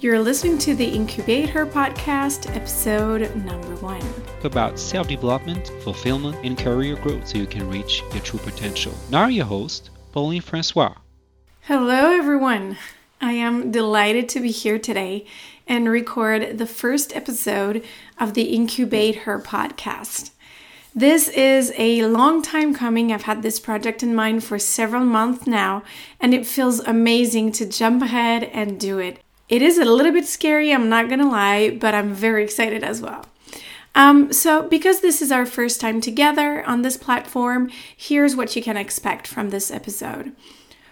You're listening to the Incubate Her podcast, episode number one. About self development, fulfillment, and career growth so you can reach your true potential. Now, your host, Pauline Francois. Hello, everyone. I am delighted to be here today and record the first episode of the Incubate Her podcast. This is a long time coming. I've had this project in mind for several months now, and it feels amazing to jump ahead and do it. It is a little bit scary, I'm not gonna lie, but I'm very excited as well. Um, so, because this is our first time together on this platform, here's what you can expect from this episode.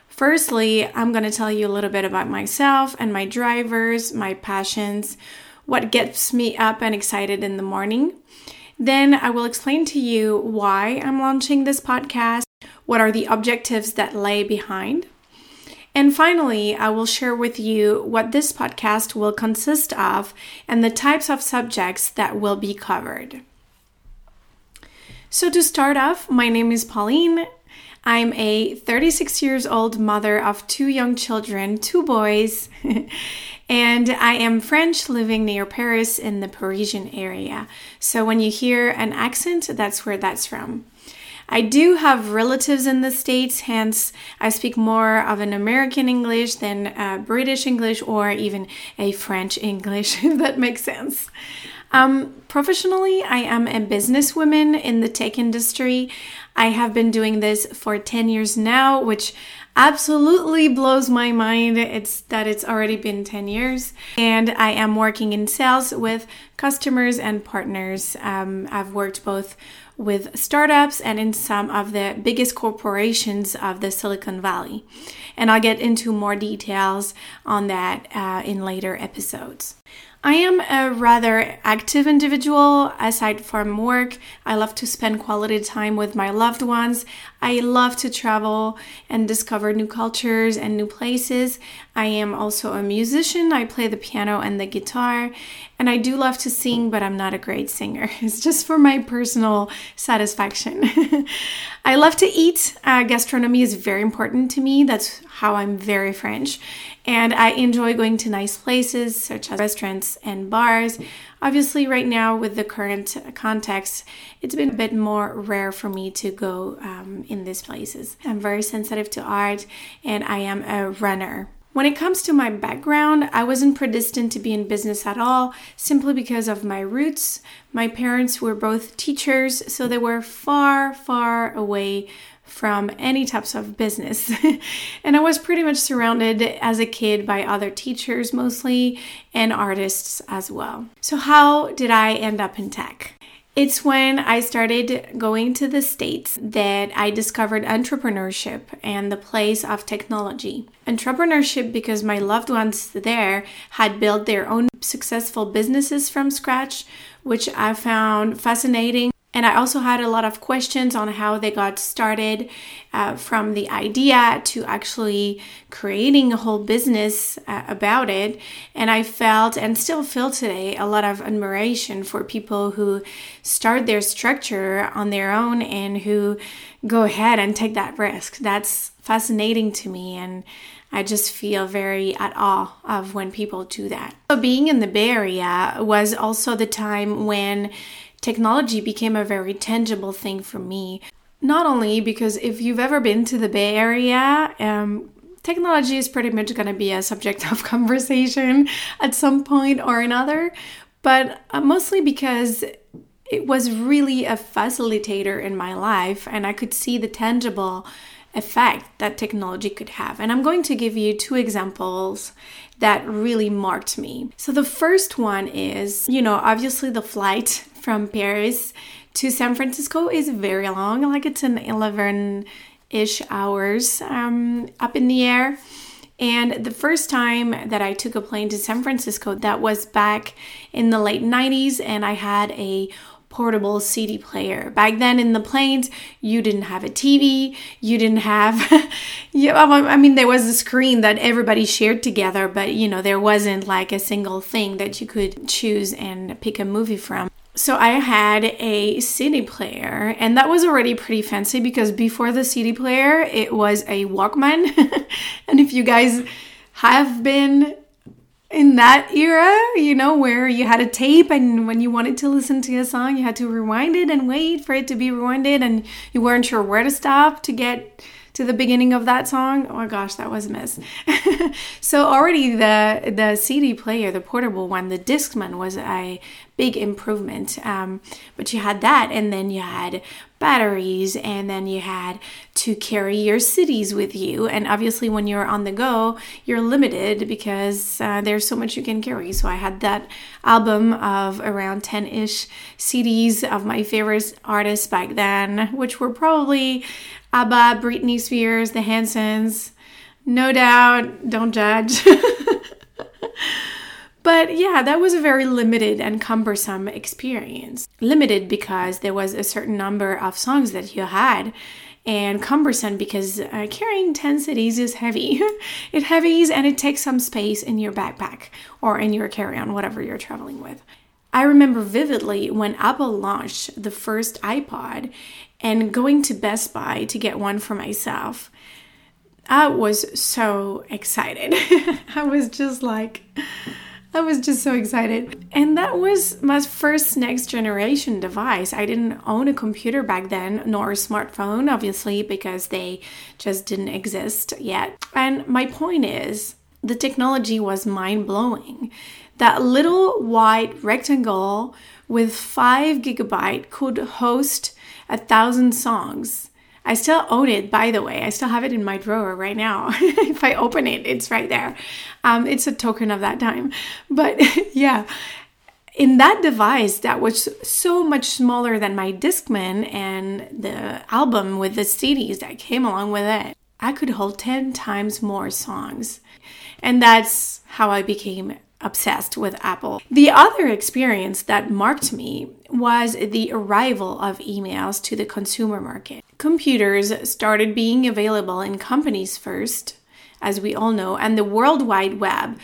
Firstly, I'm going to tell you a little bit about myself and my drivers, my passions, what gets me up and excited in the morning. Then I will explain to you why I'm launching this podcast, what are the objectives that lay behind. And finally, I will share with you what this podcast will consist of and the types of subjects that will be covered. So, to start off, my name is Pauline. I'm a 36 years old mother of two young children, two boys, and I am French living near Paris in the Parisian area. So when you hear an accent, that's where that's from. I do have relatives in the States, hence, I speak more of an American English than uh, British English or even a French English, if that makes sense. Um, professionally, I am a businesswoman in the tech industry. I have been doing this for 10 years now, which absolutely blows my mind. It's that it's already been 10 years. And I am working in sales with customers and partners. Um, I've worked both with startups and in some of the biggest corporations of the Silicon Valley. And I'll get into more details on that uh, in later episodes. I am a rather active individual aside from work. I love to spend quality time with my loved ones. I love to travel and discover new cultures and new places. I am also a musician. I play the piano and the guitar. And I do love to sing, but I'm not a great singer. It's just for my personal satisfaction. I love to eat. Uh, gastronomy is very important to me. That's how I'm very French. And I enjoy going to nice places such as restaurants and bars. Obviously, right now, with the current context, it's been a bit more rare for me to go um, in these places. I'm very sensitive to art and I am a runner. When it comes to my background, I wasn't predestined to be in business at all simply because of my roots. My parents were both teachers, so they were far, far away from any types of business. and I was pretty much surrounded as a kid by other teachers mostly and artists as well. So, how did I end up in tech? It's when I started going to the States that I discovered entrepreneurship and the place of technology. Entrepreneurship because my loved ones there had built their own successful businesses from scratch, which I found fascinating and I also had a lot of questions on how they got started uh, from the idea to actually creating a whole business uh, about it. And I felt and still feel today a lot of admiration for people who start their structure on their own and who go ahead and take that risk. That's fascinating to me. And I just feel very at awe of when people do that. So being in the Bay Area was also the time when technology became a very tangible thing for me. Not only because if you've ever been to the Bay Area, um, technology is pretty much going to be a subject of conversation at some point or another, but uh, mostly because it was really a facilitator in my life and I could see the tangible effect that technology could have. And I'm going to give you two examples that really marked me. So the first one is, you know, obviously the flight from Paris to San Francisco is very long, like it's an 11 ish hours um, up in the air. And the first time that I took a plane to San Francisco, that was back in the late 90s, and I had a portable CD player. Back then in the planes, you didn't have a TV, you didn't have, yeah, I mean, there was a screen that everybody shared together, but you know, there wasn't like a single thing that you could choose and pick a movie from so I had a CD player, and that was already pretty fancy because before the CD player, it was a Walkman. and if you guys have been in that era, you know, where you had a tape and when you wanted to listen to a song, you had to rewind it and wait for it to be rewinded and you weren't sure where to stop to get to the beginning of that song. Oh my gosh, that was a mess. so already the the CD player, the portable one, the Discman was a big improvement. Um, but you had that, and then you had batteries, and then you had to carry your CDs with you. And obviously, when you're on the go, you're limited because uh, there's so much you can carry. So I had that album of around 10 ish CDs of my favorite artists back then, which were probably ABBA, Britney Spears, The Hansons. No doubt, don't judge. but yeah, that was a very limited and cumbersome experience. Limited because there was a certain number of songs that you had, and cumbersome because uh, carrying 10 CDs is heavy. it heavies and it takes some space in your backpack or in your carry on, whatever you're traveling with. I remember vividly when Apple launched the first iPod and going to Best Buy to get one for myself. I was so excited. I was just like, I was just so excited. And that was my first next generation device. I didn't own a computer back then, nor a smartphone, obviously, because they just didn't exist yet. And my point is, the technology was mind blowing. That little white rectangle with 5 gigabyte could host a thousand songs. I still own it, by the way. I still have it in my drawer right now. if I open it, it's right there. Um, it's a token of that time. But yeah, in that device that was so much smaller than my Discman and the album with the CDs that came along with it, I could hold 10 times more songs. And that's how I became obsessed with Apple. The other experience that marked me was the arrival of emails to the consumer market. Computers started being available in companies first, as we all know, and the World Wide Web,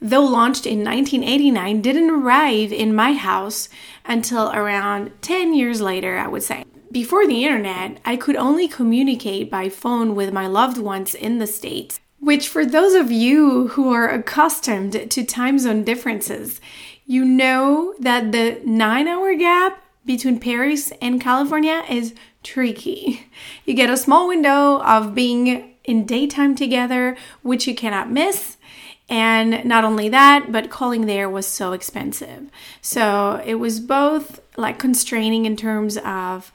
though launched in 1989, didn't arrive in my house until around 10 years later, I would say. Before the internet, I could only communicate by phone with my loved ones in the States which, for those of you who are accustomed to time zone differences, you know that the nine hour gap between Paris and California is tricky. You get a small window of being in daytime together, which you cannot miss. And not only that, but calling there was so expensive. So it was both like constraining in terms of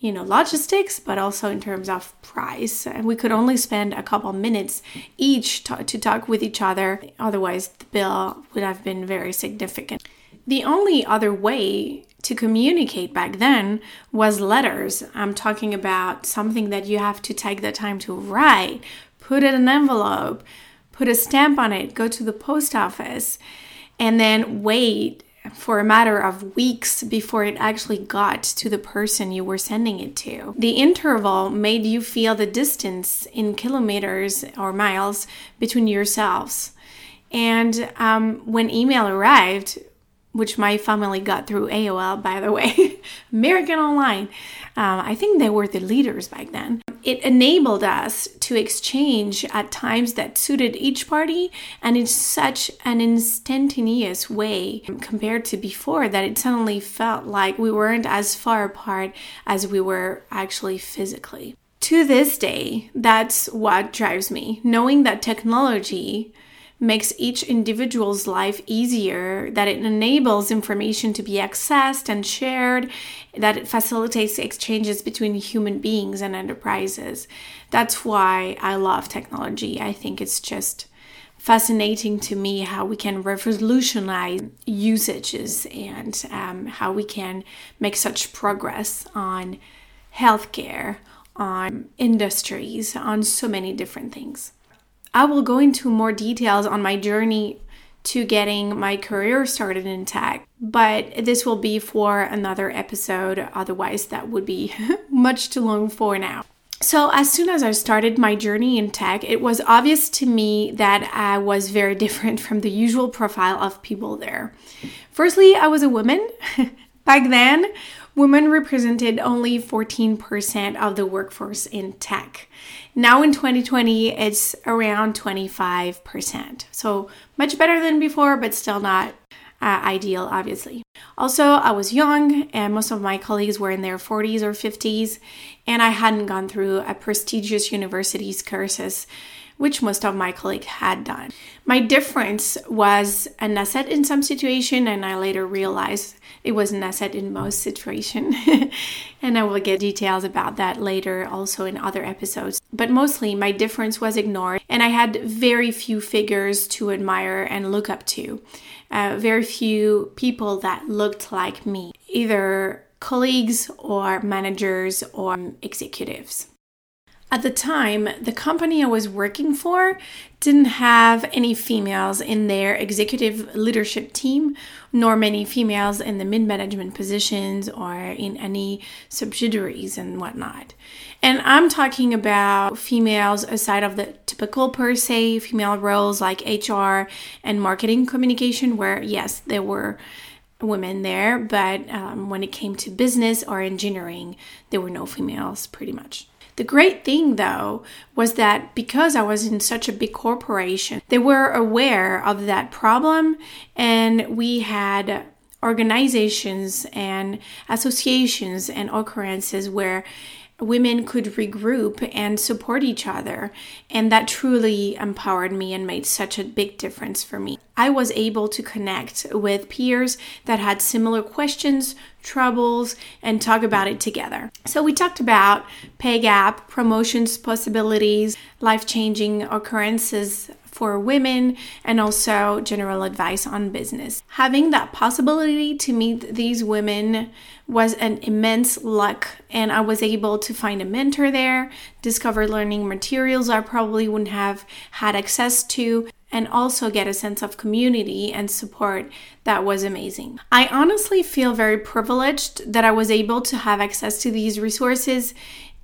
you know logistics but also in terms of price and we could only spend a couple minutes each to, to talk with each other otherwise the bill would have been very significant the only other way to communicate back then was letters i'm talking about something that you have to take the time to write put it in an envelope put a stamp on it go to the post office and then wait for a matter of weeks before it actually got to the person you were sending it to. The interval made you feel the distance in kilometers or miles between yourselves. And um, when email arrived, which my family got through AOL, by the way, American Online, um, I think they were the leaders back then. It enabled us to exchange at times that suited each party and in such an instantaneous way compared to before that it suddenly felt like we weren't as far apart as we were actually physically. To this day, that's what drives me, knowing that technology makes each individual's life easier, that it enables information to be accessed and shared, that it facilitates exchanges between human beings and enterprises. That's why I love technology. I think it's just fascinating to me how we can revolutionize usages and um, how we can make such progress on healthcare, on industries, on so many different things. I will go into more details on my journey to getting my career started in tech, but this will be for another episode. Otherwise, that would be much too long for now. So, as soon as I started my journey in tech, it was obvious to me that I was very different from the usual profile of people there. Firstly, I was a woman. Back then, women represented only 14% of the workforce in tech. Now in 2020, it's around 25%. So much better than before, but still not uh, ideal, obviously. Also, I was young, and most of my colleagues were in their 40s or 50s, and I hadn't gone through a prestigious university's courses, which most of my colleagues had done. My difference was an asset in some situation, and I later realized it was an asset in most situation. and I will get details about that later, also in other episodes. But mostly, my difference was ignored, and I had very few figures to admire and look up to uh, very few people that looked like me, either colleagues or managers or executives. At the time, the company I was working for didn't have any females in their executive leadership team, nor many females in the mid management positions or in any subsidiaries and whatnot. And I'm talking about females aside of the typical per se female roles like HR and marketing communication, where yes, there were women there, but um, when it came to business or engineering, there were no females pretty much. The great thing, though, was that because I was in such a big corporation, they were aware of that problem, and we had organizations and associations and occurrences where women could regroup and support each other. And that truly empowered me and made such a big difference for me. I was able to connect with peers that had similar questions, troubles, and talk about it together. So we talked about pay gap, promotions possibilities, life changing occurrences for women and also general advice on business. Having that possibility to meet these women was an immense luck, and I was able to find a mentor there, discover learning materials I probably wouldn't have had access to, and also get a sense of community and support that was amazing. I honestly feel very privileged that I was able to have access to these resources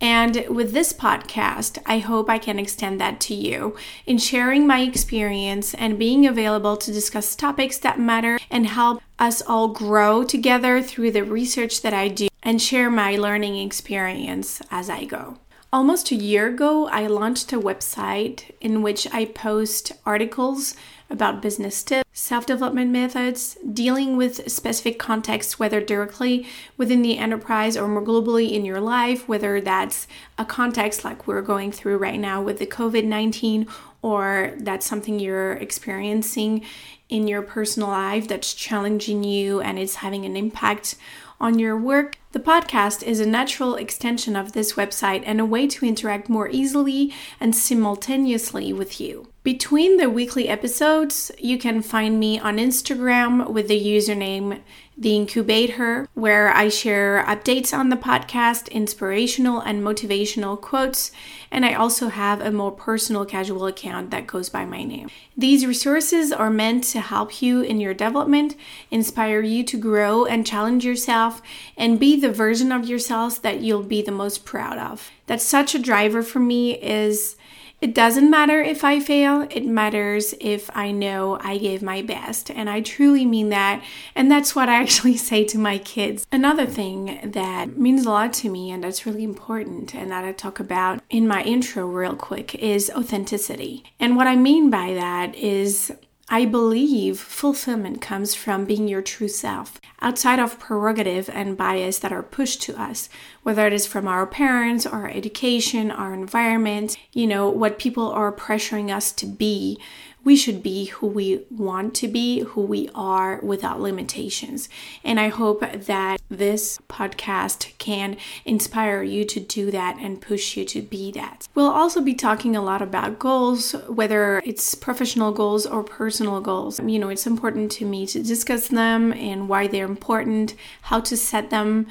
and with this podcast, I hope I can extend that to you in sharing my experience and being available to discuss topics that matter and help us all grow together through the research that I do and share my learning experience as I go. Almost a year ago, I launched a website in which I post articles about business tips, self development methods, dealing with specific contexts, whether directly within the enterprise or more globally in your life, whether that's a context like we're going through right now with the COVID 19 or that's something you're experiencing in your personal life that's challenging you and is having an impact on your work. The podcast is a natural extension of this website and a way to interact more easily and simultaneously with you. Between the weekly episodes, you can find me on Instagram with the username The Incubate Her, where I share updates on the podcast, inspirational and motivational quotes, and I also have a more personal casual account that goes by my name. These resources are meant to help you in your development, inspire you to grow and challenge yourself, and be the version of yourself that you'll be the most proud of. That's such a driver for me is it doesn't matter if I fail, it matters if I know I gave my best. And I truly mean that. And that's what I actually say to my kids. Another thing that means a lot to me and that's really important and that I talk about in my intro real quick is authenticity. And what I mean by that is I believe fulfillment comes from being your true self, outside of prerogative and bias that are pushed to us, whether it is from our parents, our education, our environment, you know, what people are pressuring us to be we should be who we want to be, who we are without limitations. And I hope that this podcast can inspire you to do that and push you to be that. We'll also be talking a lot about goals, whether it's professional goals or personal goals. You know, it's important to me to discuss them and why they're important, how to set them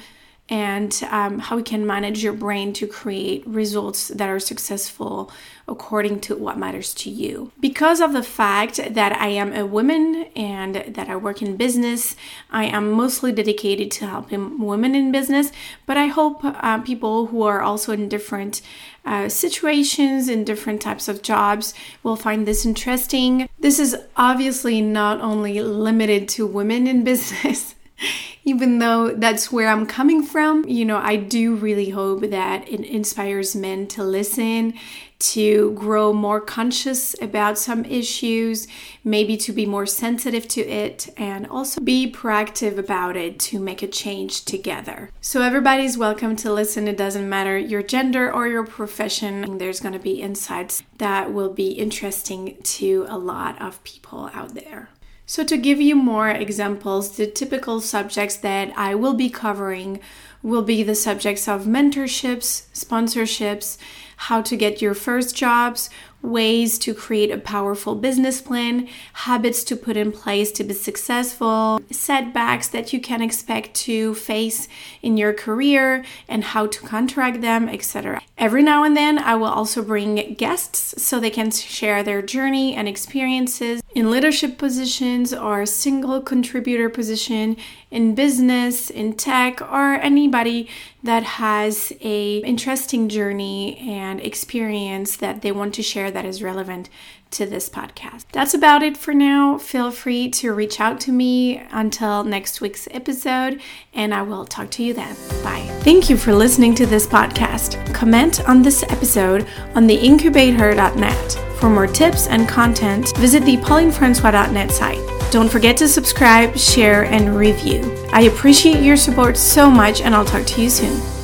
and um, how we can manage your brain to create results that are successful according to what matters to you. Because of the fact that I am a woman and that I work in business, I am mostly dedicated to helping women in business, but I hope uh, people who are also in different uh, situations in different types of jobs will find this interesting. This is obviously not only limited to women in business even though that's where I'm coming from. You know, I do really hope that it inspires men to listen, to grow more conscious about some issues, maybe to be more sensitive to it, and also be proactive about it to make a change together. So, everybody's welcome to listen. It doesn't matter your gender or your profession, there's going to be insights that will be interesting to a lot of people out there. So, to give you more examples, the typical subjects that I will be covering will be the subjects of mentorships, sponsorships, how to get your first jobs, ways to create a powerful business plan, habits to put in place to be successful, setbacks that you can expect to face in your career, and how to contract them, etc. Every now and then, I will also bring guests so they can share their journey and experiences in leadership positions or single contributor position in business, in tech, or anybody that has a interesting journey and experience that they want to share that is relevant to this podcast. That's about it for now. Feel free to reach out to me until next week's episode, and I will talk to you then. Bye. Thank you for listening to this podcast. Comment on this episode on theincubateher.net. For more tips and content, visit the paulinefrancois.net site. Don't forget to subscribe, share, and review. I appreciate your support so much, and I'll talk to you soon.